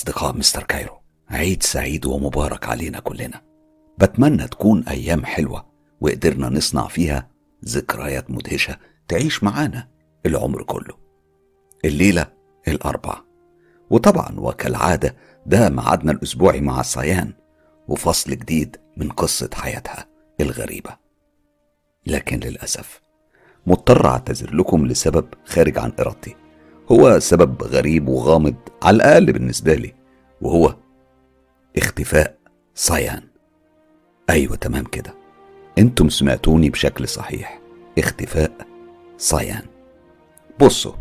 أصدقاء مستر كايرو. عيد سعيد ومبارك علينا كلنا. بتمنى تكون أيام حلوة وقدرنا نصنع فيها ذكريات مدهشة تعيش معانا العمر كله. الليلة الأربع وطبعا وكالعادة ده ميعادنا الأسبوعي مع صيان وفصل جديد من قصة حياتها الغريبة. لكن للأسف مضطر أعتذر لكم لسبب خارج عن إرادتي. هو سبب غريب وغامض على الأقل بالنسبة لي وهو اختفاء صيان. أيوة تمام كده. أنتم سمعتوني بشكل صحيح. اختفاء صيان. بصوا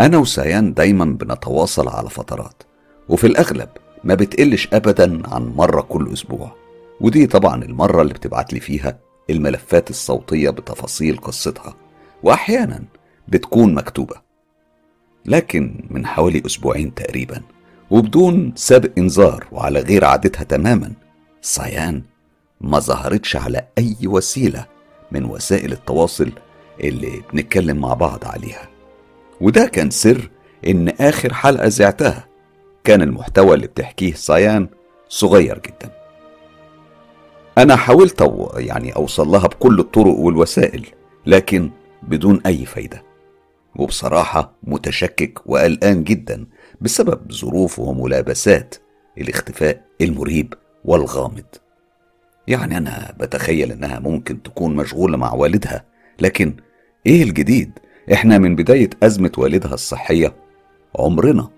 أنا وسيان دايما بنتواصل على فترات وفي الأغلب ما بتقلش أبدا عن مرة كل أسبوع. ودي طبعا المرة اللي بتبعت لي فيها الملفات الصوتية بتفاصيل قصتها وأحيانا بتكون مكتوبة. لكن من حوالي أسبوعين تقريبا وبدون سابق إنذار وعلى غير عادتها تماما صيان ما ظهرتش على أي وسيلة من وسائل التواصل اللي بنتكلم مع بعض عليها. وده كان سر إن آخر حلقة زعتها. كان المحتوى اللي بتحكيه صيان صغير جدا. أنا حاولت يعني أوصل لها بكل الطرق والوسائل لكن بدون أي فايدة. وبصراحة متشكك وقلقان جدا بسبب ظروف وملابسات الاختفاء المريب والغامض يعني أنا بتخيل إنها ممكن تكون مشغولة مع والدها لكن إيه الجديد؟ إحنا من بداية أزمة والدها الصحية عمرنا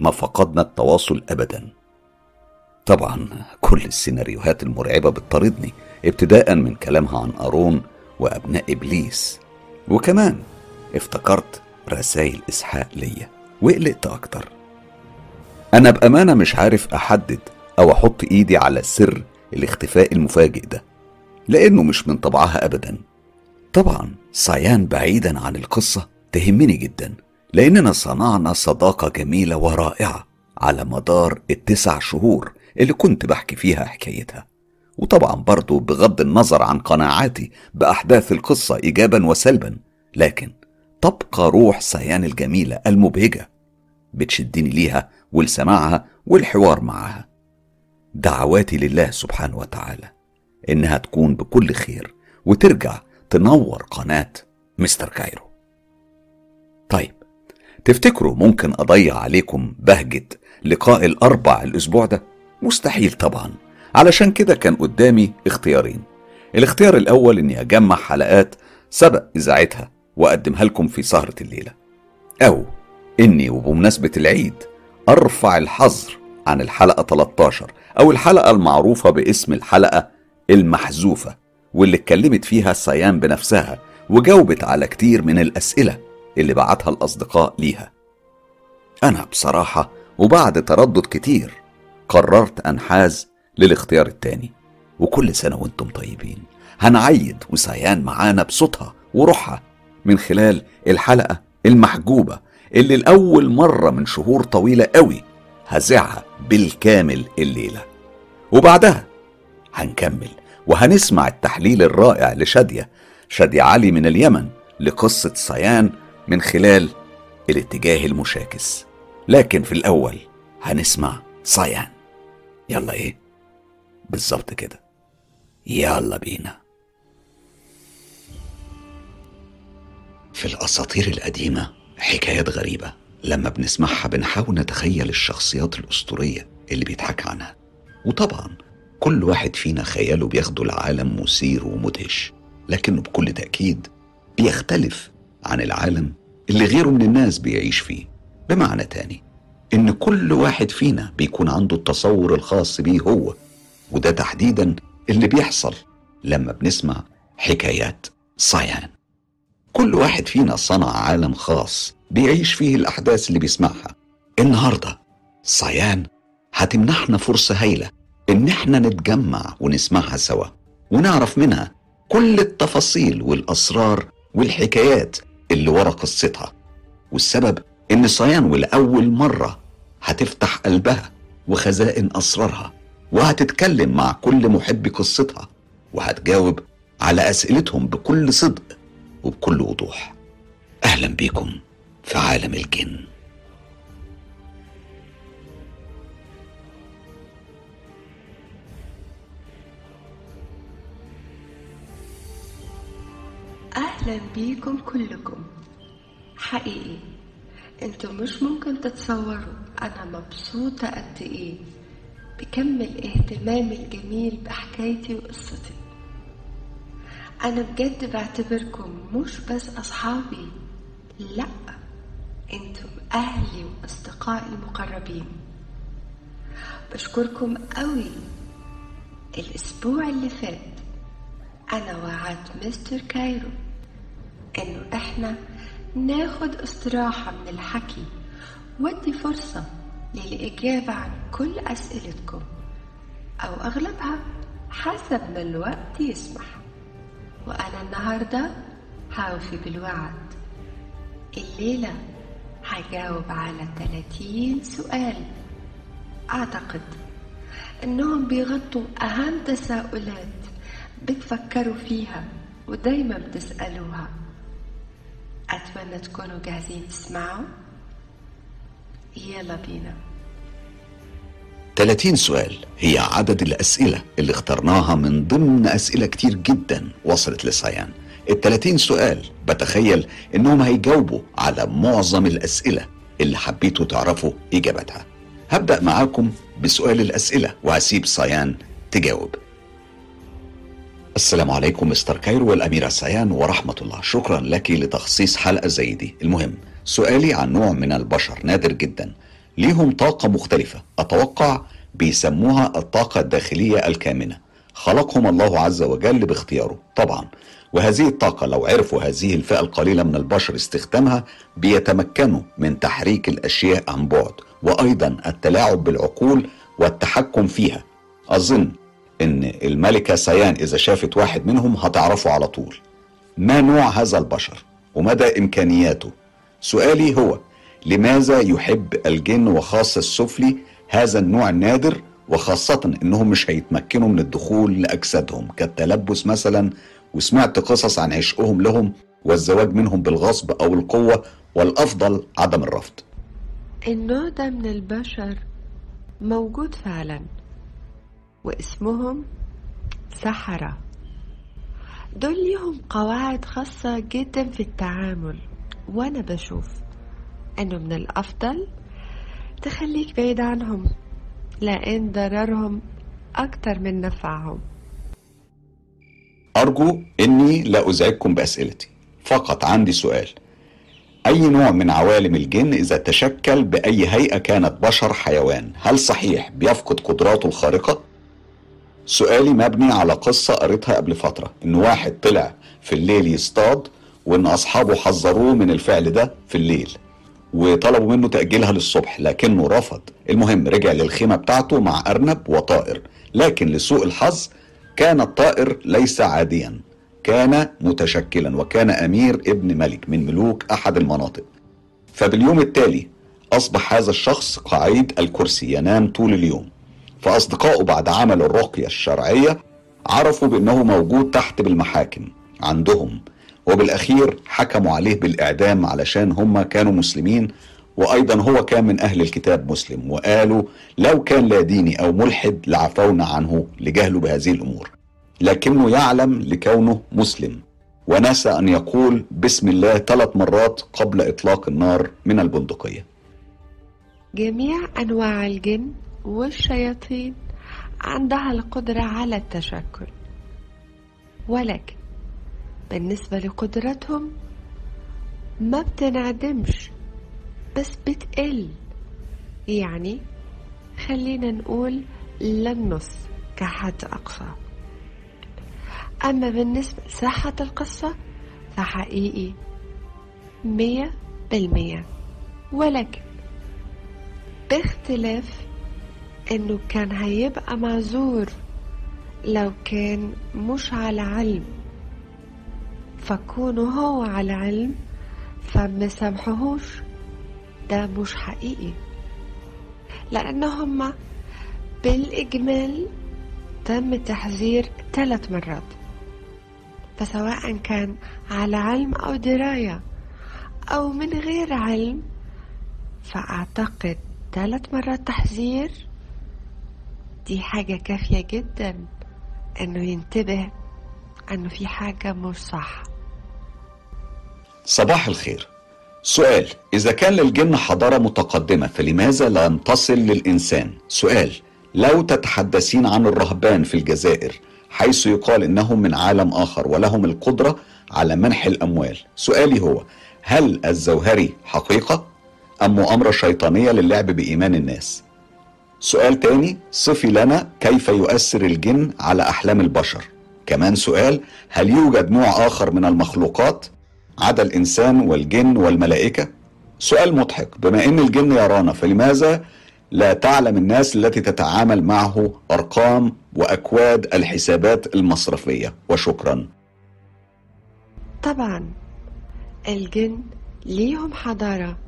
ما فقدنا التواصل أبدا طبعا كل السيناريوهات المرعبة بتطاردني ابتداء من كلامها عن أرون وأبناء إبليس وكمان افتكرت رسائل إسحاق ليا. وقلقت أكتر. أنا بأمانة مش عارف أحدد أو أحط إيدي على سر الاختفاء المفاجئ ده لأنه مش من طبعها أبدا. طبعا صيان بعيدا عن القصة تهمني جدا لأننا صنعنا صداقة جميلة ورائعة على مدار التسع شهور اللي كنت بحكي فيها حكايتها. وطبعا برضو بغض النظر عن قناعاتي بأحداث القصة إيجابا وسلبا لكن تبقى روح سيان الجميلة المبهجة. بتشدني ليها ولسماعها والحوار معها دعواتي لله سبحانه وتعالى إنها تكون بكل خير وترجع تنور قناة مستر كايرو. طيب تفتكروا ممكن أضيع عليكم بهجة لقاء الأربع الأسبوع ده؟ مستحيل طبعا. علشان كده كان قدامي اختيارين. الاختيار الأول إني أجمع حلقات سبق إذاعتها وأقدمها لكم في سهرة الليلة. أو إني وبمناسبة العيد أرفع الحظر عن الحلقة 13 أو الحلقة المعروفة باسم الحلقة المحذوفة واللي اتكلمت فيها سيان بنفسها وجاوبت على كتير من الأسئلة اللي بعتها الأصدقاء ليها. أنا بصراحة وبعد تردد كتير قررت أنحاز للاختيار التاني. وكل سنة وأنتم طيبين. هنعيد وسيان معانا بصوتها وروحها. من خلال الحلقة المحجوبة اللي لأول مرة من شهور طويلة قوي هزعها بالكامل الليلة. وبعدها هنكمل وهنسمع التحليل الرائع لشادية شادية علي من اليمن لقصة صيان من خلال الاتجاه المشاكس. لكن في الأول هنسمع صيان. يلا إيه؟ بالظبط كده. يلا بينا. في الأساطير القديمة حكايات غريبة. لما بنسمعها بنحاول نتخيل الشخصيات الأسطورية اللي بيتحكى عنها. وطبعا كل واحد فينا خياله بياخده لعالم مثير ومدهش لكنه بكل تأكيد بيختلف عن العالم اللي غيره من الناس بيعيش فيه. بمعنى تاني إن كل واحد فينا بيكون عنده التصور الخاص بيه هو وده تحديدا اللي بيحصل لما بنسمع حكايات صيان. كل واحد فينا صنع عالم خاص بيعيش فيه الأحداث اللي بيسمعها. النهاردة صيان هتمنحنا فرصة هايلة إن إحنا نتجمع ونسمعها سوا ونعرف منها كل التفاصيل والأسرار والحكايات اللي ورا قصتها. والسبب إن صيان ولأول مرة هتفتح قلبها وخزائن أسرارها وهتتكلم مع كل محب قصتها وهتجاوب على أسئلتهم بكل صدق. وبكل وضوح. أهلا بيكم في عالم الجن. أهلا بيكم كلكم. حقيقي أنتوا مش ممكن تتصوروا. أنا مبسوطة قد إيه بكم الاهتمام الجميل بحكايتي وقصتي. أنا بجد بعتبركم مش بس أصحابي لأ أنتم أهلي وأصدقائي المقربين. بشكركم قوي. الأسبوع اللي فات أنا وعدت مستر كايرو إنه إحنا ناخد استراحة من الحكي ودي فرصة للإجابة عن كل أسئلتكم أو أغلبها حسب ما الوقت يسمح. وأنا النهاردة هوفي بالوعد. الليلة هجاوب على 30 سؤال. أعتقد إنهم بيغطوا أهم تساؤلات بتفكروا فيها ودايما بتسألوها. أتمنى تكونوا جاهزين تسمعوا. يلا بينا. 30 سؤال. هي عدد الأسئلة اللي اخترناها من ضمن أسئلة كتير جدا وصلت لصيان. ال 30 سؤال بتخيل إنهم هيجاوبوا على معظم الأسئلة اللي حبيتوا تعرفوا إجابتها. هبدأ معاكم بسؤال الأسئلة وهسيب صيان تجاوب. السلام عليكم مستر كايرو والأميرة سيان ورحمة الله. شكرا لك لتخصيص حلقة زي دي. المهم سؤالي عن نوع من البشر نادر جدا. ليهم طاقة مختلفة. أتوقع بيسموها الطاقة الداخلية الكامنة. خلقهم الله عز وجل باختياره. طبعا. وهذه الطاقة لو عرفوا هذه الفئة القليلة من البشر استخدامها بيتمكنوا من تحريك الأشياء عن بعد. وأيضا التلاعب بالعقول والتحكم فيها. أظن إن الملكة سيان إذا شافت واحد منهم هتعرفه على طول. ما نوع هذا البشر؟ ومدى إمكانياته؟ سؤالي هو لماذا يحب الجن وخاصة السفلي هذا النوع النادر وخاصة إنهم مش هيتمكنوا من الدخول لأجسادهم؟ كالتلبس مثلا وسمعت قصص عن عشقهم لهم والزواج منهم بالغصب أو القوة والأفضل عدم الرفض. النوع ده من البشر موجود فعلا واسمهم سحرة. دول ليهم قواعد خاصة جدا في التعامل وأنا بشوف أنه من الأفضل تخليك بعيد عنهم لأن ضررهم أكتر من نفعهم. أرجو إني لا أزعجكم بأسئلتي. فقط عندي سؤال. أي نوع من عوالم الجن إذا تشكل بأي هيئة كانت بشر حيوان؟ هل صحيح بيفقد قدراته الخارقة؟ سؤالي مبني على قصة قريتها قبل فترة. إن واحد طلع في الليل يصطاد وإن أصحابه حذروه من الفعل ده في الليل. وطلبوا منه تأجيلها للصبح لكنه رفض. المهم رجع للخيمة بتاعته مع أرنب وطائر. لكن لسوء الحظ كان الطائر ليس عاديا. كان متشكلا وكان أمير ابن ملك من ملوك أحد المناطق. فباليوم التالي أصبح هذا الشخص قعيد الكرسي ينام طول اليوم. فاصدقائه بعد عمل الرقية الشرعية عرفوا بأنه موجود تحت بالمحاكم عندهم وبالأخير حكموا عليه بالإعدام علشان هم كانوا مسلمين وأيضا هو كان من أهل الكتاب مسلم وقالوا لو كان لا ديني أو ملحد لعفونا عنه لجهله بهذه الأمور. لكنه يعلم لكونه مسلم ونسى أن يقول بسم الله ثلاث مرات قبل إطلاق النار من البندقية. جميع أنواع الجن والشياطين عندها القدرة على التشكل ولكن بالنسبة لقدرتهم ما بتنعدمش بس بتقل. يعني خلينا نقول للنص كحد أقصى. أما بالنسبة لصحة القصة فحقيقي مية بالمية. ولكن باختلاف إنه كان هيبقى معذور لو كان مش على علم. فكونه هو على علم فمسامحهوش ده مش حقيقي. لأن هما بالإجمال تم التحذير ثلاث مرات. فسواء كان على علم أو دراية أو من غير علم فأعتقد ثلاث مرات تحذير دي حاجة كافية جدا إنه ينتبه إنه في حاجة مش صح. صباح الخير سؤال إذا كان للجن حضارة متقدمة فلماذا لم تصل للإنسان؟ سؤال لو تتحدثين عن الرهبان في الجزائر حيث يقال إنهم من عالم آخر ولهم القدرة على منح الأموال سؤالي هو هل الزوهري حقيقة أم مؤامرة شيطانية للعب بإيمان الناس؟ سؤال تاني صفي لنا كيف يؤثر الجن على أحلام البشر كمان سؤال هل يوجد نوع آخر من المخلوقات عدا الإنسان والجن والملائكة؟ سؤال مضحك. بما أن الجن يرانا فلماذا لا تعلم الناس التي تتعامل معه أرقام وأكواد الحسابات المصرفية؟ وشكرا. طبعا الجن ليهم حضارة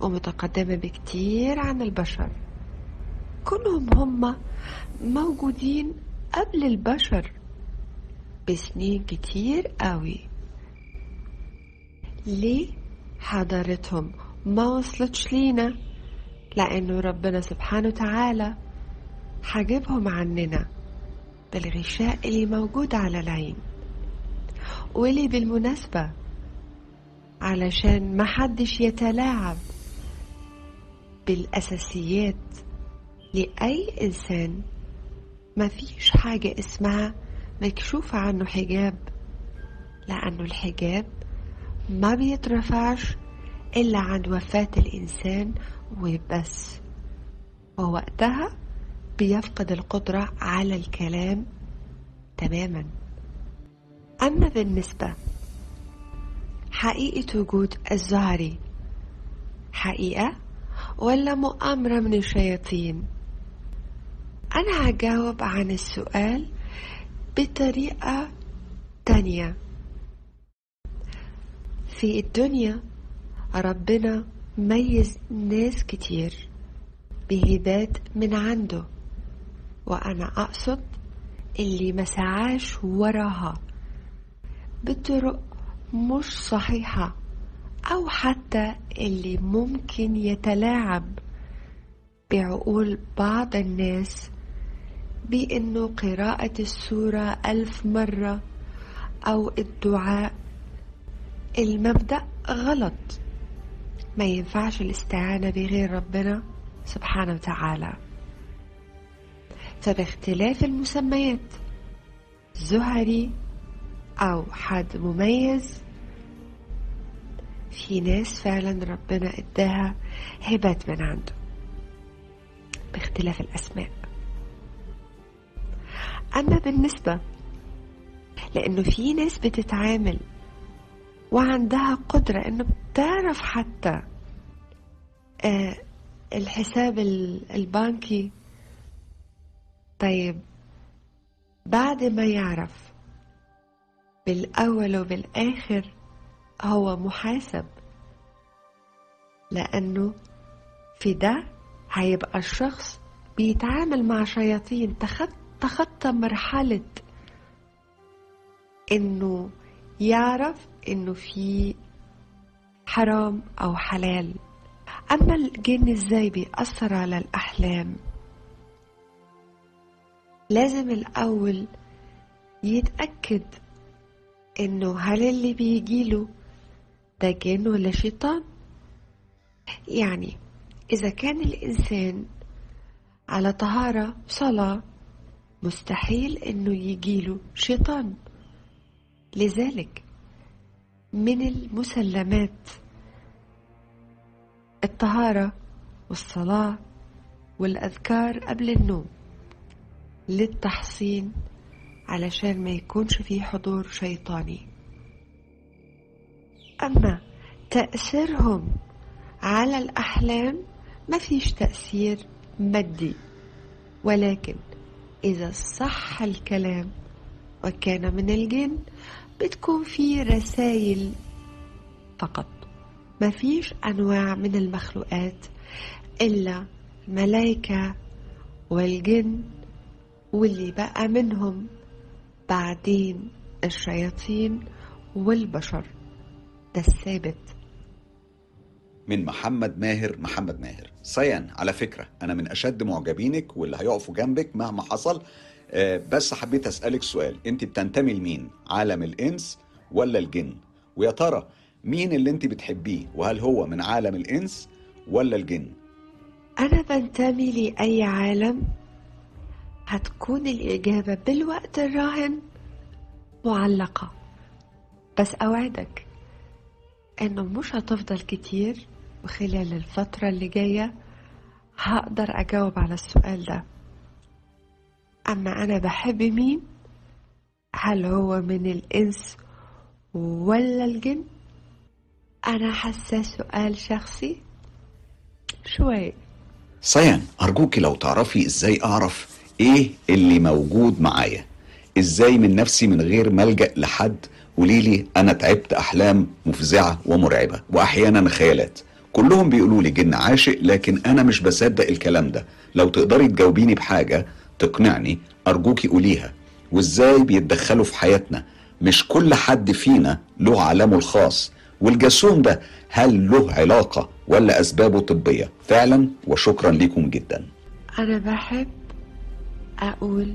ومتقدمة بكتير عن البشر. كلهم هم موجودين قبل البشر بسنين كتير قوي. ليه حضارتهم ما وصلتش لينا لأنه ربنا سبحانه وتعالى حاجبهم عننا بالغشاء اللي موجود على العين. واللي بالمناسبة علشان ما حدش يتلاعب بالأساسيات لأي إنسان ما فيش حاجة اسمها مكشوف عنه حجاب لأنه الحجاب ما بيترفعش إلا عند وفاة الإنسان وبس. ووقتها بيفقد القدرة على الكلام تماما. أما بالنسبة حقيقة وجود الزهري حقيقة ولا مؤامرة من الشياطين؟ أنا هجاوب عن السؤال بطريقة تانية. في الدنيا ربنا ميز ناس كتير. بهبات من عنده. وأنا أقصد اللي مسعاش وراها. بطرق مش صحيحة. أو حتى اللي ممكن يتلاعب. بعقول بعض الناس بأنه قراءة السورة ألف مرة أو الدعاء المبدأ غلط. ما ينفعش الاستعانة بغير ربنا سبحانه وتعالى. فباختلاف المسميات زهري أو حد مميز في ناس فعلا ربنا إداها هبات من عنده باختلاف الأسماء. أما بالنسبة لأنه في ناس بتتعامل وعندها قدرة إنه بتعرف حتى آه الحساب البنكي. طيب بعد ما يعرف بالأول وبالآخر هو محاسب لأنه في ده هيبقى الشخص بيتعامل مع شياطين. تخطى مرحلة إنه يعرف إنه في حرام أو حلال. أما الجن إزاي بيأثر على الأحلام؟ لازم الأول يتأكد إنه هل اللي بيجيله ده جن ولا شيطان؟ يعني إذا كان الإنسان على طهارة صلاة مستحيل إنه يجيله شيطان. لذلك من المسلمات. الطهارة والصلاة والأذكار قبل النوم للتحصين علشان ما يكونش فيه حضور شيطاني. أما تأثيرهم على الأحلام ما فيش تأثير مادي ولكن إذا صح الكلام وكان من الجن بتكون في رسائل فقط. ما فيش أنواع من المخلوقات إلا الملائكة والجن واللي بقى منهم بعدين الشياطين والبشر. ده الثابت. من محمد ماهر محمد ماهر. صيان على فكرة أنا من أشد معجبينك واللي هيقفوا جنبك مهما حصل بس حبيت أسألك سؤال. أنت بتنتمي لمين؟ عالم الإنس ولا الجن؟ ويا ترى مين اللي أنت بتحبيه؟ وهل هو من عالم الإنس ولا الجن؟ أنا بنتمي لأي عالم. هتكون الإجابة بالوقت الراهن معلقة. بس أوعدك إنه مش هتفضل كتير. وخلال الفترة اللي جاية هقدر أجاوب على السؤال ده. أما أنا بحب مين؟ هل هو من الإنس ولا الجن؟ أنا حاسة سؤال شخصي شوي. صيان أرجوكي لو تعرفي إزاي أعرف إيه اللي موجود معايا. إزاي من نفسي من غير ملجأ لحد؟ قوليلي أنا تعبت أحلام مفزعة ومرعبة وأحيانا خيالات. كلهم بيقولوا لي جن عاشق لكن أنا مش بصدق الكلام ده. لو تقدري تجاوبيني بحاجة تقنعني أرجوكي قوليها. وإزاي بيتدخلوا في حياتنا؟ مش كل حد فينا له عالمه الخاص. والجاسوم ده هل له علاقة ولا أسبابه طبية؟ فعلا وشكرا لكم جدا. أنا بحب أقول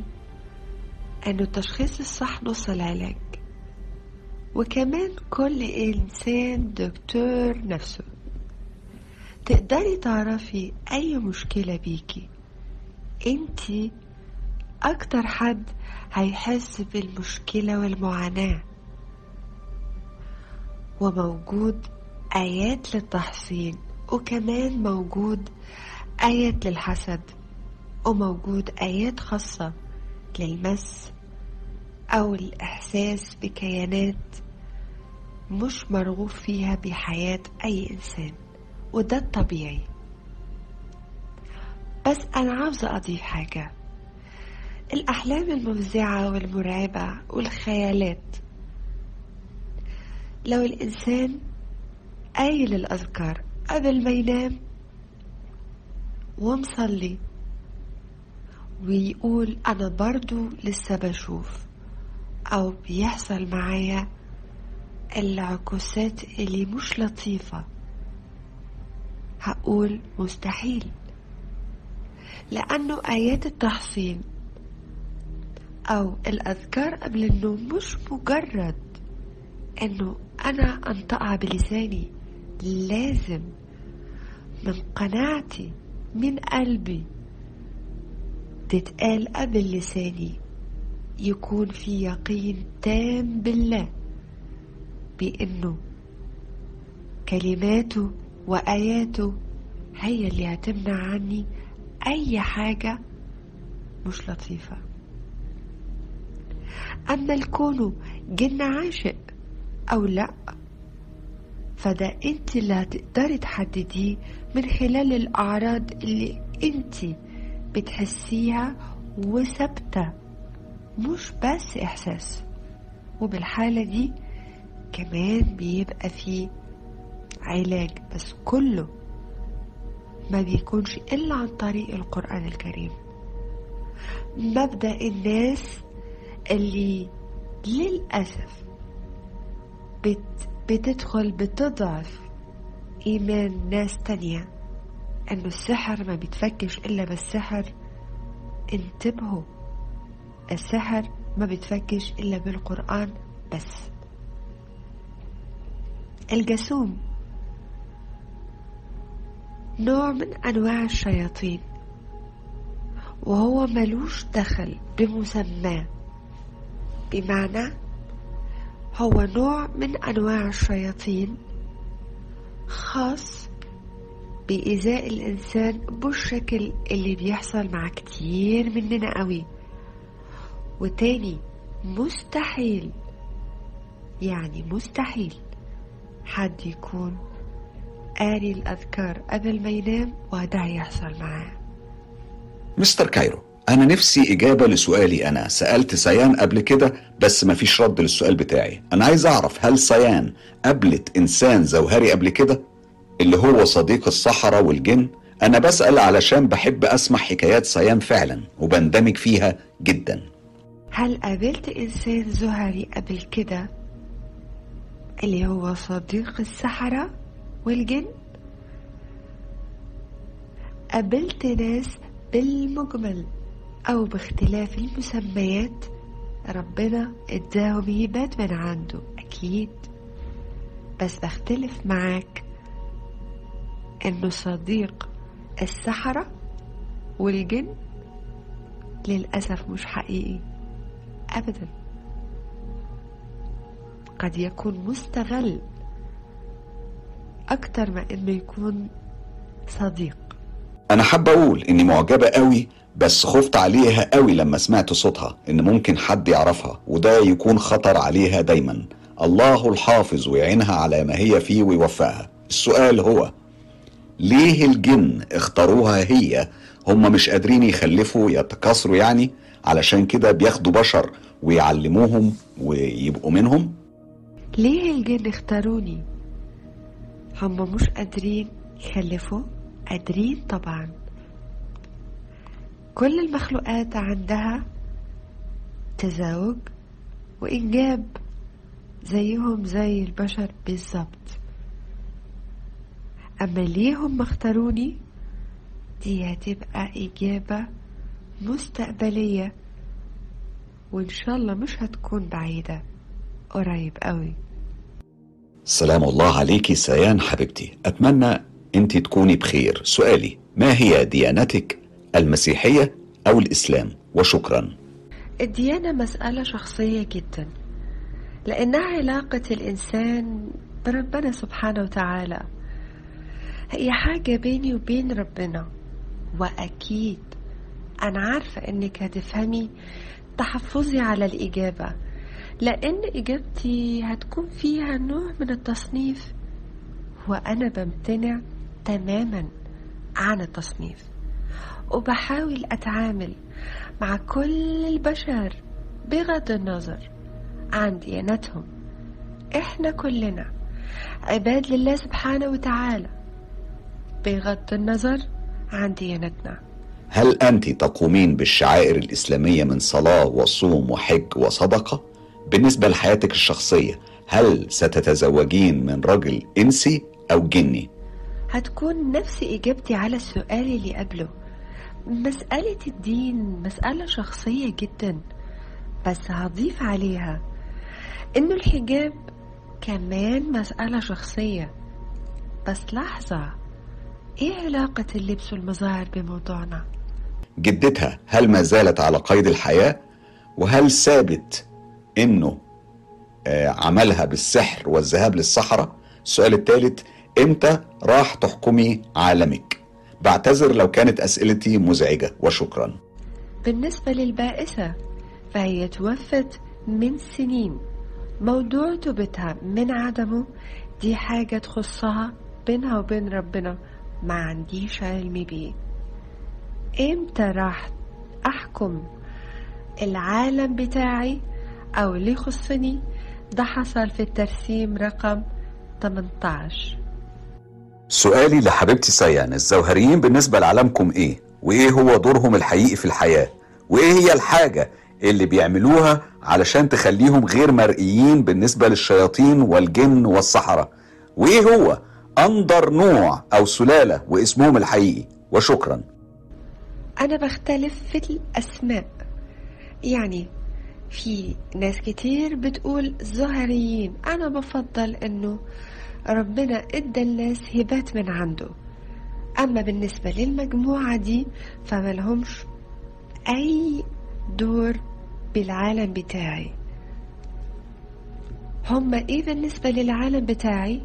إنه التشخيص الصح نص العلاج. وكمان كل إنسان دكتور نفسه. تقدري تعرفي أي مشكلة بيكي. انتي أكتر حد هيحس بالمشكلة والمعاناة. وموجود آيات للتحصين وكمان موجود آيات للحسد وموجود آيات خاصة للمس أو الإحساس بكيانات مش مرغوب فيها بحياة أي إنسان وده الطبيعي. بس أنا عاوزة أضيف حاجة. الأحلام المفزعة والمرعبة والخيالات. لو الإنسان قايل الأذكار قبل ما ينام ومصلي ويقول أنا برضو لسه بشوف أو بيحصل معايا العكوسات اللي مش لطيفة هقول مستحيل. لأنه آيات التحصين أو الأذكار قبل النوم مش مجرد إنه أنا أنطقها بلساني لازم من قناعتي من قلبي تتقال قبل لساني يكون في يقين تام بالله بأنه كلماته وآياته هي اللي هتمنع عني أي حاجة مش لطيفة. أما الكون جن عاشق أو لأ فده أنت اللي هتقدري تحدديه من خلال الأعراض اللي أنت بتحسيها وثابتة مش بس إحساس. وبالحالة دي كمان بيبقى فيه علاج بس كله ما بيكونش إلا عن طريق القرآن الكريم. مبدأ الناس اللي للأسف بت بتدخل بتضعف إيمان ناس تانية. إنه السحر ما بيتفكش إلا بالسحر. انتبهوا السحر ما بيتفكش إلا بالقرآن بس. الجاسوم نوع من أنواع الشياطين وهو ملوش دخل بمسماه. بمعنى هو نوع من أنواع الشياطين خاص بإيذاء الإنسان بالشكل اللي بيحصل مع كتير مننا قوي. وتاني مستحيل يعني مستحيل حد يكون قاري الأذكار قبل ما ينام وده هيحصل معاه. مستر كايرو أنا نفسي إجابة لسؤالي أنا. سألت سيان قبل كده بس مفيش رد للسؤال بتاعي. أنا عايز أعرف هل سيان قابلت إنسان زوهري قبل كده؟ اللي هو صديق الصحراء والجن؟ أنا بسأل علشان بحب أسمع حكايات سيان فعلا وبندمج فيها جدا. هل قابلت إنسان زهري قبل كده؟ اللي هو صديق السحرة والجن؟ قابلت ناس بالمجمل. أو باختلاف المسميات ربنا اداهم هبات من عنده أكيد. بس بختلف معاك إنه صديق السحرة والجن للأسف مش حقيقي أبدا. قد يكون مستغل أكتر ما إنه يكون صديق. أنا حابة أقول إني معجبة قوي بس خفت عليها قوي لما سمعت صوتها إن ممكن حد يعرفها وده يكون خطر عليها دايما. الله الحافظ ويعينها على ما هي فيه ويوفقها. السؤال هو ليه الجن اختاروها هي؟ هم مش قادرين يخلفوا يتكاثروا يعني؟ علشان كده بياخدوا بشر ويعلموهم ويبقوا منهم؟ ليه الجن اختاروني؟ هم مش قادرين يخلفوا؟ قادرين طبعا. كل المخلوقات عندها تزاوج وإنجاب زيهم زي البشر بالظبط أما ليه هم اختاروني دي هتبقى إجابة مستقبلية وإن شاء الله مش هتكون بعيدة. قريب قوي. سلام الله عليكي سيان حبيبتي. أتمنى أنت تكوني بخير. سؤالي ما هي ديانتك المسيحية أو الإسلام. وشكرا. الديانة مسألة شخصية جدا لأنها علاقة الإنسان بربنا سبحانه وتعالى. هي حاجة بيني وبين ربنا وأكيد أنا عارفة إنك هتفهمي تحفظي على الإجابة لأن إجابتي هتكون فيها نوع من التصنيف وأنا بمتنع تماما عن التصنيف. وبحاول أتعامل مع كل البشر بغض النظر عن ديانتهم إحنا كلنا عباد لله سبحانه وتعالى بغض النظر عن ديانتنا هل أنت تقومين بالشعائر الإسلامية من صلاة وصوم وحج وصدقة؟ بالنسبة لحياتك الشخصية هل ستتزوجين من رجل إنسي أو جني؟ هتكون نفس إجابتي على السؤال اللي قبله مسألة الدين مسألة شخصية جدا بس هضيف عليها إنه الحجاب كمان مسألة شخصية بس لحظة إيه علاقة اللبس والمظاهر بموضوعنا؟ جدتها هل ما زالت على قيد الحياة؟ وهل ثابت إنه آه، عملها بالسحر والذهاب للصحراء؟ السؤال الثالث إمتى راح تحكمي عالمك؟ بعتذر لو كانت أسئلتي مزعجة وشكرا. بالنسبة للبائسة فهي توفت من سنين. موضوع توبتها من عدمه دي حاجة تخصها بينها وبين ربنا. ما عنديش علم بيه. إمتى راح أحكم العالم بتاعي أو اللي يخصني؟ ده حصل في الترسيم رقم 18 سؤالي لحبيبتي سيان الزوهريين بالنسبة لعالمكم إيه؟ وإيه هو دورهم الحقيقي في الحياة؟ وإيه هي الحاجة اللي بيعملوها علشان تخليهم غير مرئيين بالنسبة للشياطين والجن والسحرة؟ وإيه هو أندر نوع أو سلالة واسمهم الحقيقي؟ وشكرا أنا بختلف في الأسماء يعني في ناس كتير بتقول ظاهريين أنا بفضل إنه ربنا إدى الناس هبات من عنده. أما بالنسبة للمجموعة دي فما لهمش أي دور بالعالم بتاعي. هم إيه بالنسبة للعالم بتاعي؟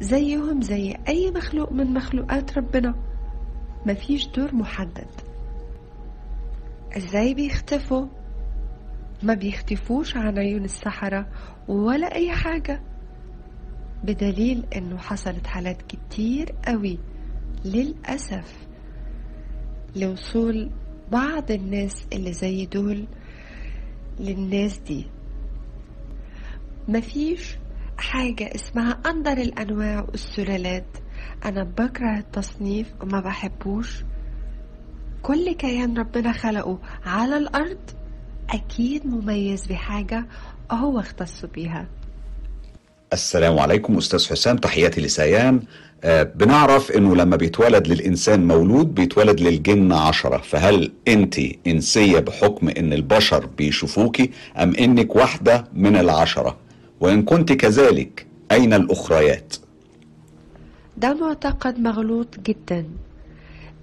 زيهم زي أي مخلوق من مخلوقات ربنا. مفيش دور محدد. إزاي بيختفوا؟ ما بيختفوش عن عيون السحرة ولا أي حاجة. بدليل إنه حصلت حالات كتير قوي. للأسف لوصول بعض الناس اللي زي دول للناس دي. مفيش حاجة اسمها أندر الأنواع والسلالات. أنا بكره التصنيف وما بحبوش. كل كيان ربنا خلقه على الأرض أكيد مميز بحاجة هو اختص بيها. السلام عليكم أستاذ حسام تحياتي لسيان آه بنعرف إنه لما بيتولد للإنسان مولود بيتولد للجن عشرة. فهل أنت إنسية بحكم إن البشر بيشوفوكي أم إنك واحدة من العشرة؟ وإن كنت كذلك أين الأخريات؟ ده معتقد مغلوط جدا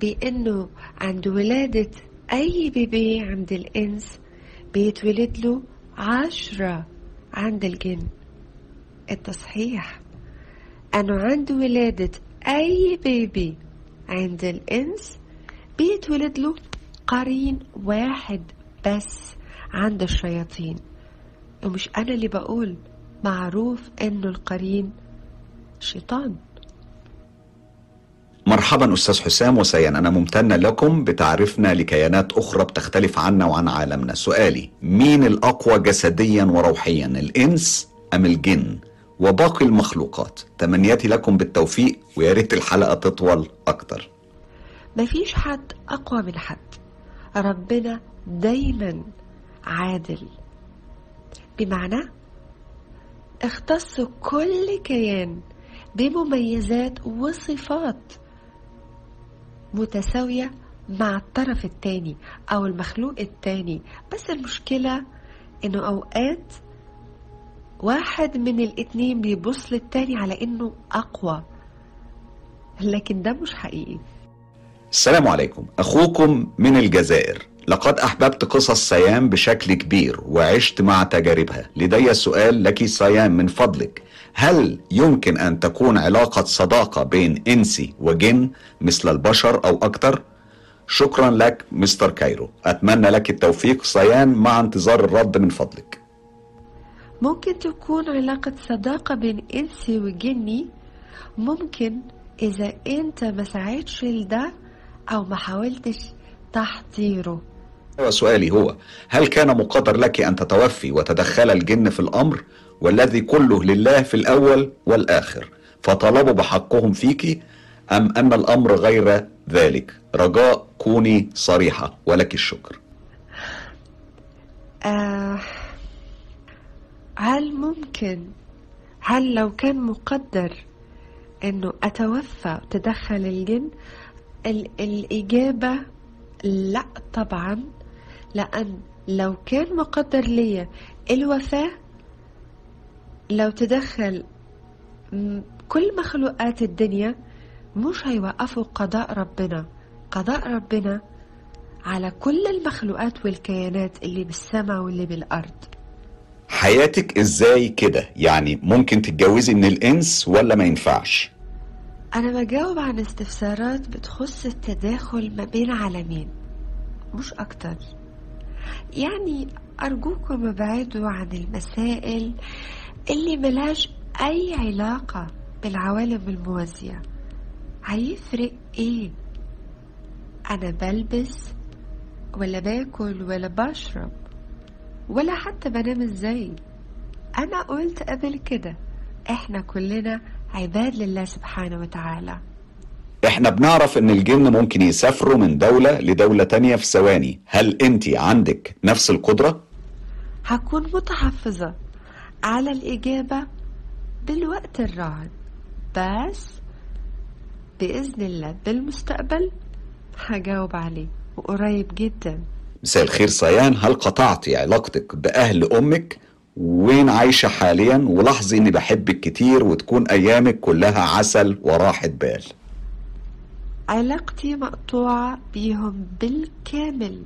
بأنه عند ولادة أي بيبي عند الإنس بيتولد له عشرة عند الجن. التصحيح. أنه عند ولادة أي بيبي. عند الإنس بيتولد له قرين واحد بس عند الشياطين. ومش أنا اللي بقول معروف إنه القرين شيطان. مرحبا أستاذ حسام وسيان أنا ممتنة لكم بتعرفنا لكيانات أخرى بتختلف عنا وعن عالمنا. سؤالي مين الأقوى جسديا وروحيا الإنس أم الجن؟ وباقي المخلوقات. تمنياتي لكم بالتوفيق ويا ريت الحلقة تطول أكتر. مفيش حد أقوى من حد. ربنا دايما عادل. بمعنى اختص كل كيان بمميزات وصفات متساوية مع الطرف التاني أو المخلوق التاني. بس المشكلة إنه أوقات واحد من الاتنين بيبص للتاني على إنه أقوى لكن ده مش حقيقي. السلام عليكم. أخوكم من الجزائر. لقد أحببت قصص سيام بشكل كبير وعشت مع تجاربها. لدي سؤال لك سيام من فضلك. هل يمكن أن تكون علاقة صداقة بين إنسي وجن مثل البشر أو أكثر؟ شكرا لك مستر كايرو. أتمنى لك التوفيق. سيان مع انتظار الرد من فضلك. ممكن تكون علاقة صداقة بين إنسي وجني. ممكن إذا أنت ما ساعدتش لده أو ما حاولتش تحضيره. وسؤالي هو هل كان مقدر لك أن تتوفي وتدخل الجن في الأمر والذي كله لله في الأول والآخر فطلبوا بحقهم فيك أم أن الأمر غير ذلك؟ رجاء كوني صريحة ولك الشكر. آه هل ممكن هل لو كان مقدر إنه أتوفى وتدخل الجن ال الإجابة لا طبعا لأن لو كان مقدر ليا الوفاة لو تدخل كل مخلوقات الدنيا مش هيوقفوا قضاء ربنا. قضاء ربنا على كل المخلوقات والكيانات اللي بالسماء واللي بالأرض. حياتك إزاي كده؟ يعني ممكن تتجوزي من الإنس ولا ما ينفعش؟ أنا بجاوب عن استفسارات بتخص التداخل ما بين عالمين مش أكتر. يعني أرجوكم ابعدوا عن المسائل اللي ملهاش أي علاقة بالعوالم الموازية. هيفرق إيه؟ أنا بلبس ولا باكل ولا بشرب؟ ولا حتى بنام إزاي. أنا قلت قبل كده إحنا كلنا عباد لله سبحانه وتعالى. إحنا بنعرف إن الجن ممكن يسافروا من دولة لدولة تانية في ثواني. هل أنت عندك نفس القدرة؟ هكون متحفظة على الإجابة بالوقت الراهن بس بإذن الله بالمستقبل هجاوب عليه وقريب جدا. مساء الخير صيان. هل قطعتي علاقتك بأهل أمك؟ وين عايشة حاليا؟ ولاحظي إني بحبك كتير وتكون أيامك كلها عسل وراحة بال. علاقتي مقطوعة بيهم بالكامل.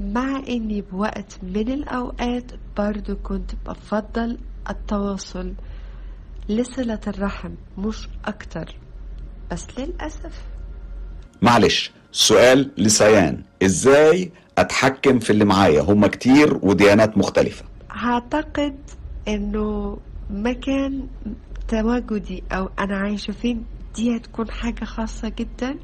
مع إني بوقت من الأوقات برضو كنت بفضل التواصل. لصلة الرحم مش أكتر. بس للأسف. معلش سؤال لسيان. إزاي أتحكم في اللي معايا؟ هما كتير وديانات مختلفة. هعتقد إنه مكان تواجدي أو أنا عايشة فين دي هتكون حاجة خاصة جدا.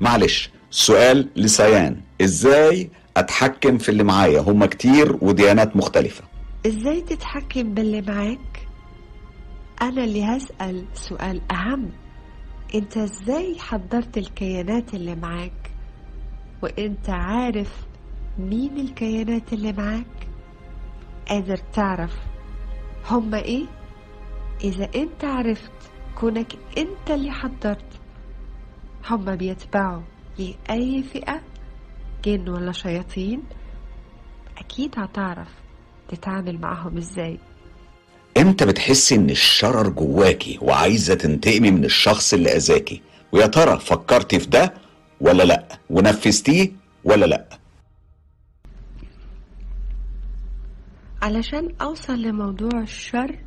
معلش سؤال لسيان. إزاي أتحكم في اللي معايا؟ هما كتير وديانات مختلفة. إزاي تتحكم باللي معاك؟ أنا اللي هسأل سؤال أهم. أنت إزاي حضرت الكيانات اللي معاك؟ وإنت عارف مين الكيانات اللي معاك؟ قادر تعرف هما إيه؟ إذا إنت عرفت كونك إنت اللي حضرت هما بيتبعوا لأي فئة جن ولا شياطين؟ أكيد هتعرف تتعامل معهم إزاي. إمتى بتحسي إن الشرر جواكي وعايزة تنتقمي من الشخص اللي أذاكي؟ ويا ترى فكرتي في ده؟ ولا لا؟ ونفذتيه ولا لا؟ علشان أوصل لموضوع الشر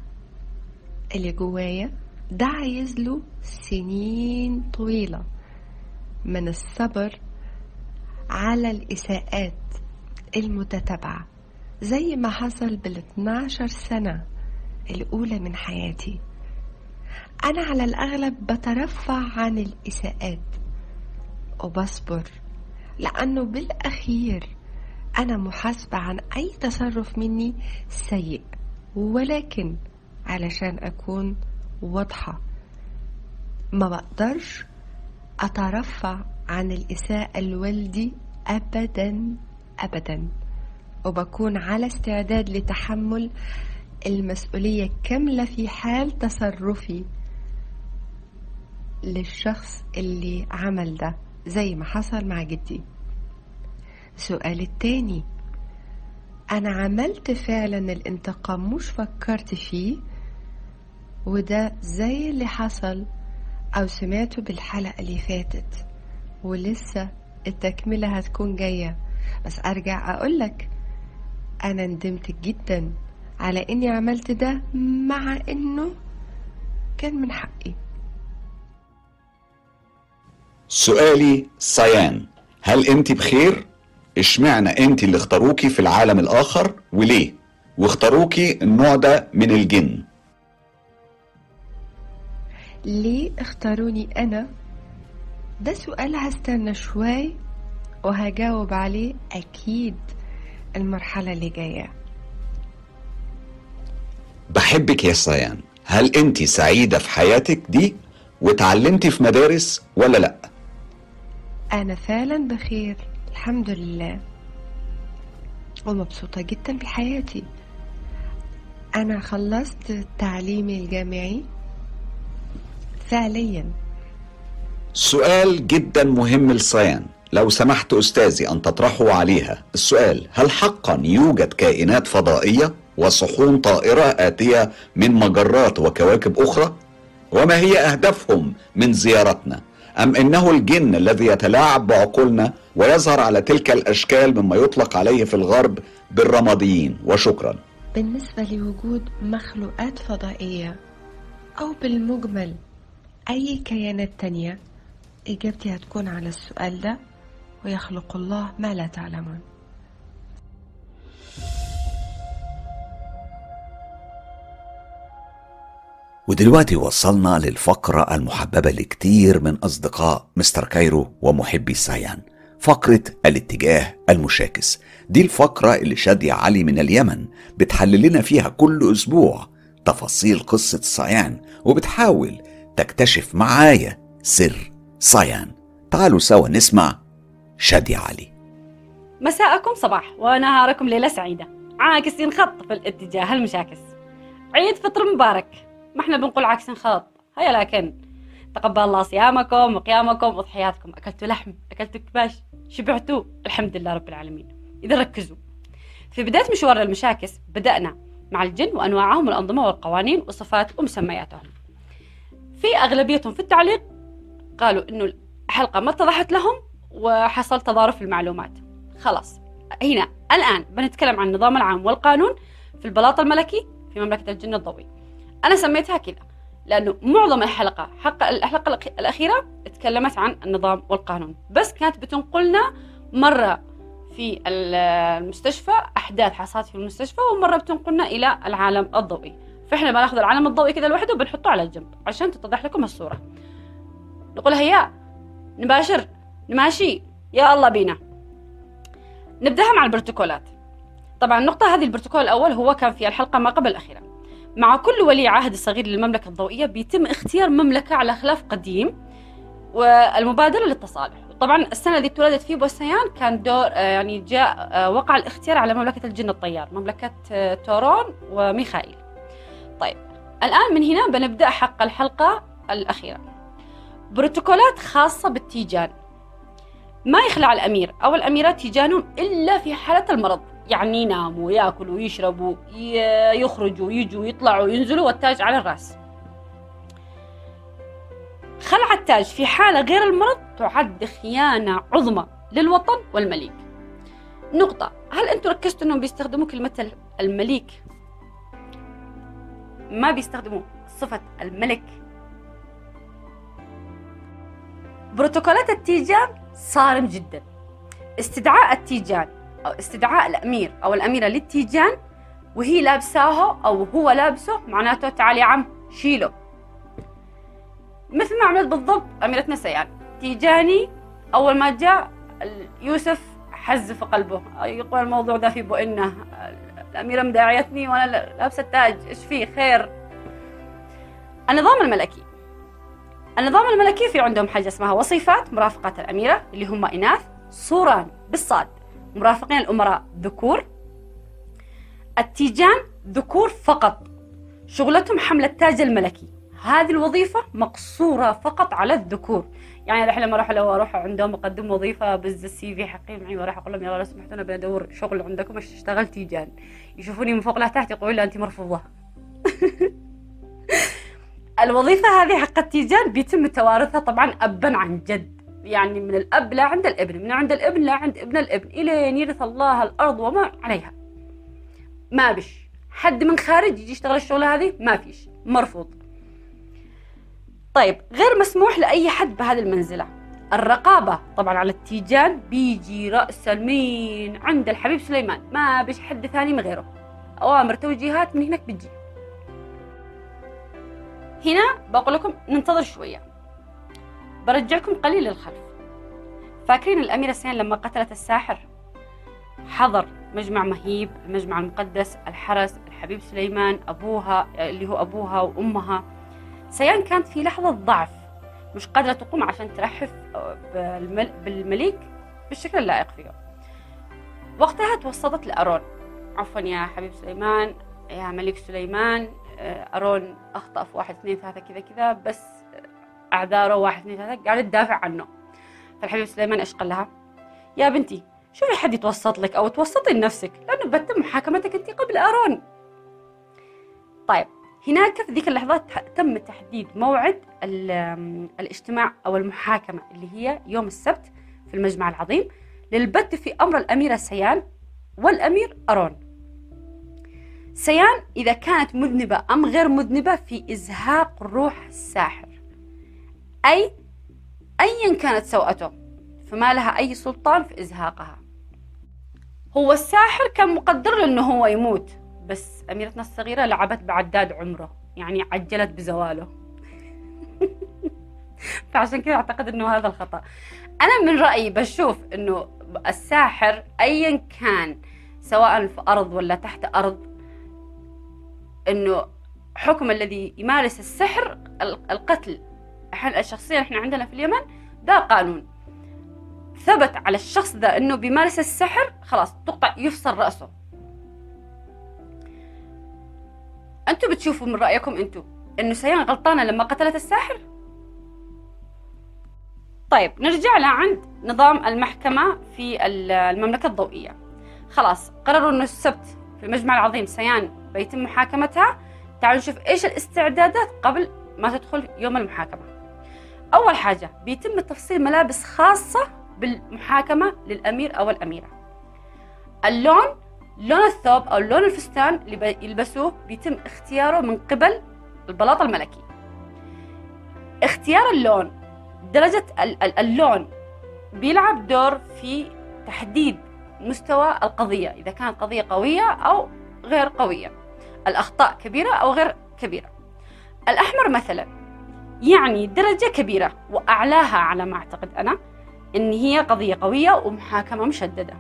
اللي جوايا ده عايز له سنين طويلة من الصبر على الإساءات المتتابعة زي ما حصل بال 12 سنة الأولى من حياتي. أنا على الأغلب بترفع عن الإساءات. وبصبر لأنه بالأخير أنا محاسبة عن أي تصرف مني سيء ولكن علشان أكون واضحة ما بقدرش أترفع عن الإساءة لوالدي أبدا أبدا. وبكون على استعداد لتحمل المسؤولية كاملة في حال تصرفي للشخص اللي عمل ده. زي ما حصل مع جدي. السؤال التاني. أنا عملت فعلا الانتقام مش فكرت فيه وده زي اللي حصل أو سمعته بالحلقة اللي فاتت. ولسه التكملة هتكون جاية. بس أرجع أقولك أنا ندمت جدا على إني عملت ده مع إنه كان من حقي. سؤالي سيان. هل انت بخير؟ اشمعنى انت اللي اختاروكي في العالم الآخر وليه؟ واختاروكي النوع ده من الجن. ليه اختاروني أنا؟ ده سؤال هستنى شوي وهجاوب عليه أكيد المرحلة اللي جاية. بحبك يا سيان. هل انت سعيدة في حياتك دي؟ وتعلمتي في مدارس ولا لأ؟ أنا فعلا بخير الحمد لله. ومبسوطة جدا بحياتي. أنا خلصت تعليمي الجامعي. فعليا. سؤال جدا مهم لسيان لو سمحت أستاذي أن تطرحوا عليها. السؤال هل حقا يوجد كائنات فضائية وصحون طائرة آتية من مجرات وكواكب أخرى؟ وما هي أهدافهم من زيارتنا؟ أم إنه الجن الذي يتلاعب بعقولنا ويظهر على تلك الأشكال مما يطلق عليه في الغرب بالرماديين؟ وشكرا. بالنسبة لوجود مخلوقات فضائية أو بالمجمل أي كيانات تانية إجابتي هتكون على السؤال ده ويخلق الله ما لا تعلمون. ودلوقتي وصلنا للفقرة المحببة لكتير من أصدقاء مستر كايرو ومحبي السيان فقرة الاتجاه المشاكس. دي الفقرة اللي شادية علي من اليمن بتحلل لنا فيها كل أسبوع تفاصيل قصة سيان وبتحاول تكتشف معايا سر سيان تعالوا سوا نسمع شادية علي. مساءكم صباح ونهاركم ليلة سعيدة. عاكسين خط في الاتجاه المشاكس. عيد فطر مبارك. ما إحنا بنقول عاكسين خط هيا لكن تقبل الله صيامكم وقيامكم وضحياتكم. أكلتوا لحم أكلتوا كباش شبعتوا. الحمد لله رب العالمين. إذا ركزوا. في بداية مشوار المشاكس بدأنا مع الجن وأنواعهم والأنظمة والقوانين وصفات ومسمياتهم. في أغلبيتهم في التعليق قالوا إنه الحلقة ما اتضحت لهم وحصل تضارب في المعلومات. خلاص. هنا الآن بنتكلم عن النظام العام والقانون في البلاط الملكي في مملكة الجن الضوئي. أنا سميتها كذا لأنه معظم الحلقة حق الحلقة الأخ- الأخيرة تكلمت عن النظام والقانون. بس كانت بتنقلنا مرة في ال- المستشفى أحداث حصلت في المستشفى ومرة بتنقلنا إلى العالم الضوئي. فإحنا بناخذ العالم الضوئي كذا لوحده وبنحطه على الجنب عشان تتضح لكم الصورة. نقول هيا نباشر نماشي يا الله بينا. نبدأها مع البروتوكولات. طبعا النقطة هذه البروتوكول الأول هو كان في الحلقة ما قبل الأخيرة. مع كل ولي عهد صغير للمملكة الضوئية بيتم اختيار مملكة على خلاف قديم والمبادرة للتصالح. طبعا السنة اللي اتولدت فيه بوسيان كان دور آه، يعني جاء آه، وقع الاختيار على مملكة الجن الطيار مملكة آه، تورون وميخائيل. طيب الآن من هنا بنبدأ حق الحلقة الأخيرة. بروتوكولات خاصة بالتيجان. ما يخلع الأمير أو الأميرة تيجانهم إلا في حالة المرض. يعني يناموا ياكلوا يشربوا يخرجوا يجوا يطلعوا ينزلوا والتاج على الرأس. خلع التاج في حالة غير المرض تعد خيانة عظمى للوطن والمليك. نقطة. هل أنتم ركزتوا أنهم بيستخدموا كلمة المليك؟ ما بيستخدموا. صفة الملك. بروتوكولات التيجان صارم جدا. استدعاء التيجان. أو استدعاء الأمير أو الأميرة للتيجان وهي لابساه أو هو لابسه معناته تعال يا عم شيله. مثل ما عملت بالضبط أميرتنا سيان تيجاني أول ما جاء يوسف حز في قلبه. يقول الموضوع ده في بؤنة. الأميرة مداعيتني وأنا لابسة التاج. إيش فيه؟ خير. النظام الملكي. النظام الملكي في عندهم حاجة اسمها وصيفات مرافقات الأميرة اللي هم إناث صوران بالصاد. مرافقين الأمراء ذكور. التيجان ذكور فقط. شغلتهم حمل التاج الملكي. هذه الوظيفة مقصورة فقط على الذكور. يعني الحين لما أروح لو أروح عندهم أقدم وظيفة بز السي في حقي معي وأروح أقول لهم يلا لو سمحتوا أنا بدور شغل عندكم أشتغل تيجان. يشوفوني من فوق لتحت يقولوا لي أنت مرفوضة. الوظيفة هذه حق التيجان بيتم توارثها طبعا ابا عن جد. يعني من الأب لا عند الابن من عند الابن لا عند ابن الابن. الين يرث الله الأرض وما عليها. ما بش. حد من خارج يجي يشتغل الشغلة هذه؟ ما فيش. مرفوض. طيب غير مسموح لأي حد بهذه المنزلة. الرقابة طبعا على التيجان بيجي رأس المين عند الحبيب سليمان. ما بيش حد ثاني من غيره. أوامر توجيهات من هناك بتجي. هنا بقول لكم ننتظر شوية. برجعكم قليل للخلف فاكرين الأميرة سين لما قتلت الساحر؟ حضر مجمع مهيب المجمع المقدس الحرس الحبيب سليمان أبوها اللي هو أبوها وأمها. سيان كانت في لحظة ضعف مش قادرة تقوم عشان ترحف بالمل... بالملك بالشكل اللائق فيه وقتها توسطت لأرون. عفوا يا حبيب سليمان يا ملك سليمان أرون أخطأ في واحد اثنين ثلاثة كذا كذا بس أعذاره واحد اثنين ثلاثة قاعدة تدافع عنه. فالحبيب سليمان إيش قال لها؟ يا بنتي شوفي حد يتوسط لك أو توسطي لنفسك؟ لأنه بتم محاكمتك أنت قبل أرون. طيب هناك في ذيك اللحظات تم تحديد موعد الاجتماع أو المحاكمة اللي هي يوم السبت في المجمع العظيم للبت في أمر الأميرة سيان والأمير أرون. سيان إذا كانت مذنبة أم غير مذنبة في إزهاق روح الساحر. أي أيا كانت سوءته فما لها أي سلطان في إزهاقها. هو الساحر كان مقدر له أنه هو يموت بس أميرتنا الصغيرة لعبت بعداد عمره يعني عجلت بزواله. فعشان كذا أعتقد أنه هذا الخطأ. أنا من رأيي بشوف أنه الساحر أيا كان سواء في أرض ولا تحت أرض أنه حكم الذي يمارس السحر القتل. إحنا الشخصية إحنا عندنا في اليمن ده قانون. ثبت على الشخص ده إنه بيمارس السحر خلاص تقطع يفصل رأسه. أنتوا بتشوفوا من رأيكم أنتوا إنه سيان غلطانة لما قتلت الساحر؟ طيب نرجع لعند نظام المحكمة في المملكة الضوئية. خلاص قرروا إنه السبت في المجمع العظيم سيان بيتم محاكمتها. تعالوا نشوف إيش الاستعدادات قبل ما تدخل يوم المحاكمة. أول حاجة بيتم تفصيل ملابس خاصة بالمحاكمة للأمير أو الأميرة. اللون لون الثوب أو لون الفستان اللي يلبسوه بيتم اختياره من قبل البلاط الملكي. اختيار اللون درجة اللون بيلعب دور في تحديد مستوى القضية إذا كانت قضية قوية أو غير قوية. الأخطاء كبيرة أو غير كبيرة. الأحمر مثلا يعني درجة كبيرة وأعلاها على ما أعتقد أنا إن هي قضية قوية ومحاكمة مشددة.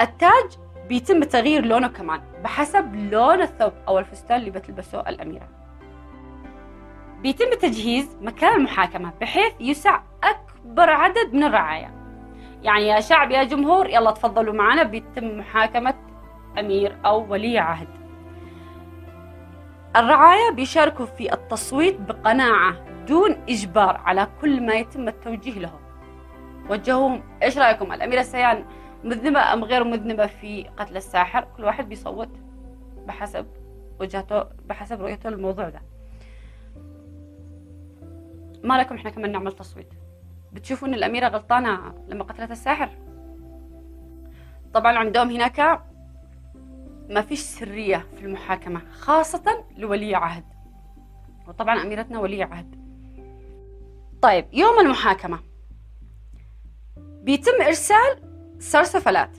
التاج بيتم تغيير لونه كمان بحسب لون الثوب أو الفستان اللي بتلبسه الأميرة. بيتم تجهيز مكان المحاكمة بحيث يسع أكبر عدد من الرعايا يعني يا شعب يا جمهور يلا تفضلوا معنا بيتم محاكمة أمير أو ولي عهد. الرعايا بيشاركوا في التصويت بقناعة دون إجبار على كل ما يتم التوجيه لهم. وجهوهم إيش رأيكم؟ الأميرة سيان مذنبة أم غير مذنبة في قتل الساحر؟ كل واحد بيصوت بحسب وجهته بحسب رؤيته للموضوع ده. ما لكم إحنا كمان نعمل تصويت؟ بتشوفوا ان الأميرة غلطانة لما قتلت الساحر؟ طبعا عندهم هناك ما فيش سرية في المحاكمة خاصة لولي عهد. وطبعا أميرتنا ولي عهد. طيب يوم المحاكمة بيتم إرسال سرسفلات.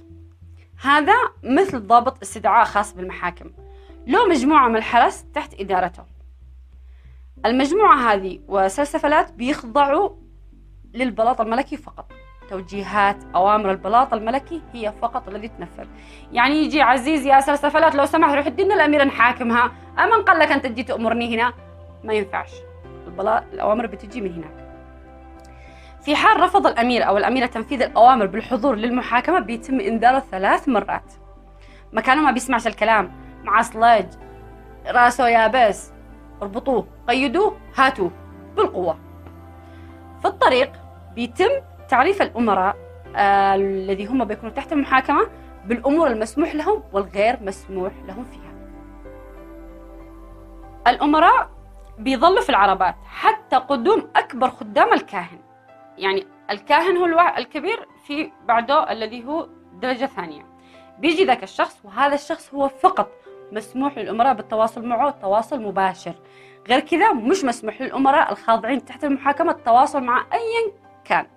هذا مثل ضابط استدعاء خاص بالمحاكم. له مجموعة من الحرس تحت إدارته. المجموعة هذه وسرسفلات بيخضعوا للبلاط الملكي فقط. توجيهات أوامر البلاط الملكي هي فقط الذي تنفذ. يعني يجي عزيز يا سرسفلات لو سمحت روح ادينا الأميرة نحاكمها. أمن قال لك أنت تجي تأمرني هنا؟ ما ينفعش. البلاط الأوامر بتجي من هناك. في حال رفض الأمير أو الأميرة تنفيذ الأوامر بالحضور للمحاكمة بيتم إنذاره ثلاث مرات. مكانه ما بيسمعش الكلام. مع صلاج. رأسه يابس. اربطوه. قيدوه. هاتوه. بالقوة. في الطريق بيتم تعريف الأمراء آه الذي هم بيكونوا تحت المحاكمة بالأمور المسموح لهم والغير مسموح لهم فيها. الأمراء بيظلوا في العربات حتى قدوم أكبر خدام الكاهن. يعني الكاهن هو الكبير في بعده الذي هو درجة ثانية. بيجي ذاك الشخص وهذا الشخص هو فقط مسموح للأمراء بالتواصل معه تواصل مباشر. غير كذا مش مسموح للأمراء الخاضعين تحت المحاكمة التواصل مع أيا كان.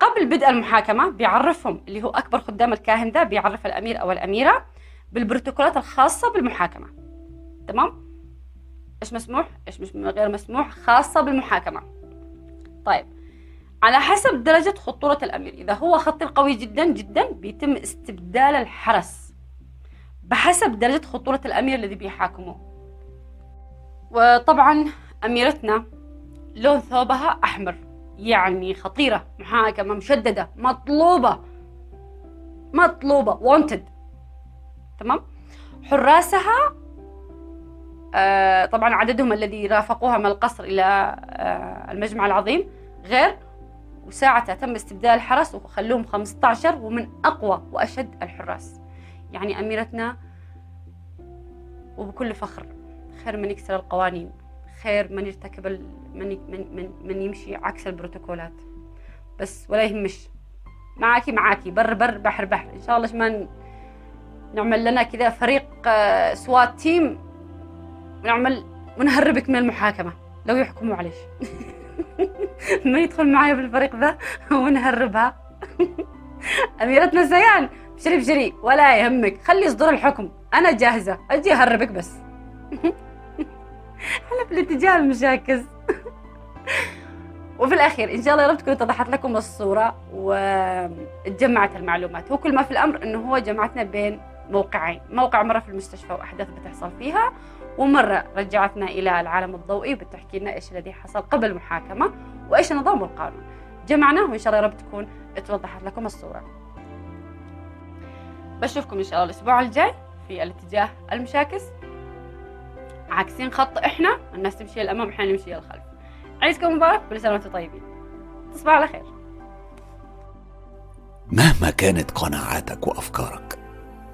قبل بدء المحاكمة بيعرفهم اللي هو أكبر خدام الكاهن ده بيعرف الأمير أو الأميرة بالبروتوكولات الخاصة بالمحاكمة. تمام؟ إيش مسموح؟ إيش مش غير مسموح؟ خاصة بالمحاكمة. طيب على حسب درجة خطورة الأمير. إذا هو خطير قوي جدا جدا بيتم استبدال الحرس بحسب درجة خطورة الأمير الذي بيحاكمه وطبعا أميرتنا لون ثوبها أحمر. يعني خطيرة محاكمة مشددة مطلوبة مطلوبة wanted. تمام؟ حراسها آه طبعا عددهم الذي رافقوها من القصر إلى آه المجمع العظيم غير وساعتها تم استبدال الحرس وخلوهم 15 ومن أقوى وأشد الحراس. يعني أميرتنا وبكل فخر خير من يكسر القوانين. خير من يرتكب. من... من من من يمشي عكس البروتوكولات. بس ولا يهمش. معاكي معاكي. بر بر بحر بحر. إن شاء الله شمان نعمل لنا كذا فريق آه، SWAT team ونعمل ونهربك من المحاكمة. لو يحكموا عليش. ما يدخل معايا بالفريق ذا ونهربها. أميرتنا زيان بشري بشري. ولا يهمك. خلي يصدر الحكم. أنا جاهزة. أجي أهربك بس. أنا في الاتجاه المشاكس. وفي الأخير إن شاء الله يا رب تكون اتضحت لكم الصورة وتجمعت المعلومات. هو كل ما في الأمر إنه هو جمعتنا بين موقعين. موقع مرة في المستشفى وأحداث بتحصل فيها ومرة رجعتنا إلى العالم الضوئي بتحكي لنا إيش الذي حصل قبل المحاكمة وإيش النظام والقانون جمعناه وإن شاء الله يا رب تكون اتوضحت لكم الصورة. بشوفكم إن شاء الله الأسبوع الجاي في الاتجاه المشاكس. عاكسين خط إحنا الناس تمشي للأمام إحنا نمشي للخلف. عيدكم مبارك كل سنة وأنتم طيبين. تصبحوا على خير. مهما كانت قناعاتك وأفكارك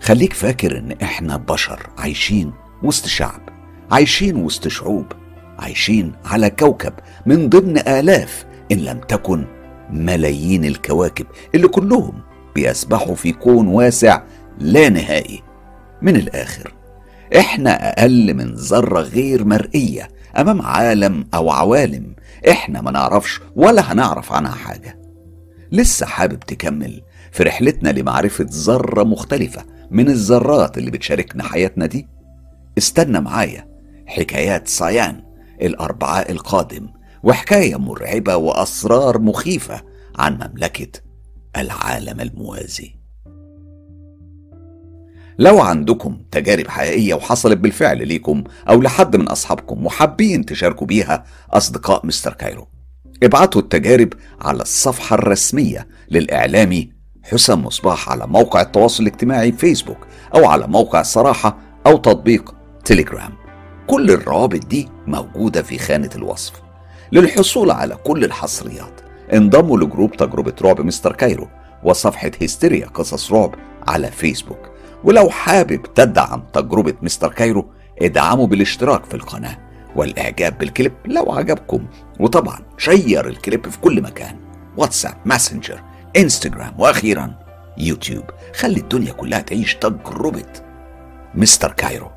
خليك فاكر إن إحنا بشر عايشين وسط شعب عايشين وسط شعوب عايشين على كوكب من ضمن آلاف إن لم تكن ملايين الكواكب اللي كلهم بيسبحوا في كون واسع لا نهائي من الآخر. إحنا أقل من ذرة غير مرئية أمام عالم أو عوالم إحنا ما نعرفش ولا هنعرف عنها حاجة. لسه حابب تكمل في رحلتنا لمعرفة ذرة مختلفة من الذرات اللي بتشاركنا حياتنا دي؟ استنى معايا حكايات سايان الأربعاء القادم وحكاية مرعبة وأسرار مخيفة عن مملكة العالم الموازي. لو عندكم تجارب حقيقية وحصلت بالفعل ليكم أو لحد من أصحابكم وحابين تشاركوا بيها أصدقاء مستر كايرو ابعتوا التجارب على الصفحة الرسمية للإعلامي حسام مصباح على موقع التواصل الاجتماعي فيسبوك أو على موقع صراحة أو تطبيق تليجرام كل الروابط دي موجودة في خانة الوصف. للحصول على كل الحصريات انضموا لجروب تجربة رعب مستر كايرو وصفحة هستيريا قصص رعب على فيسبوك. ولو حابب تدعم تجربة مستر كايرو ادعموا بالاشتراك في القناة والإعجاب بالكليب لو عجبكم. وطبعا share الكليب في كل مكان واتساب ماسنجر إنستجرام وأخيرا يوتيوب. خلي الدنيا كلها تعيش تجربة مستر كايرو.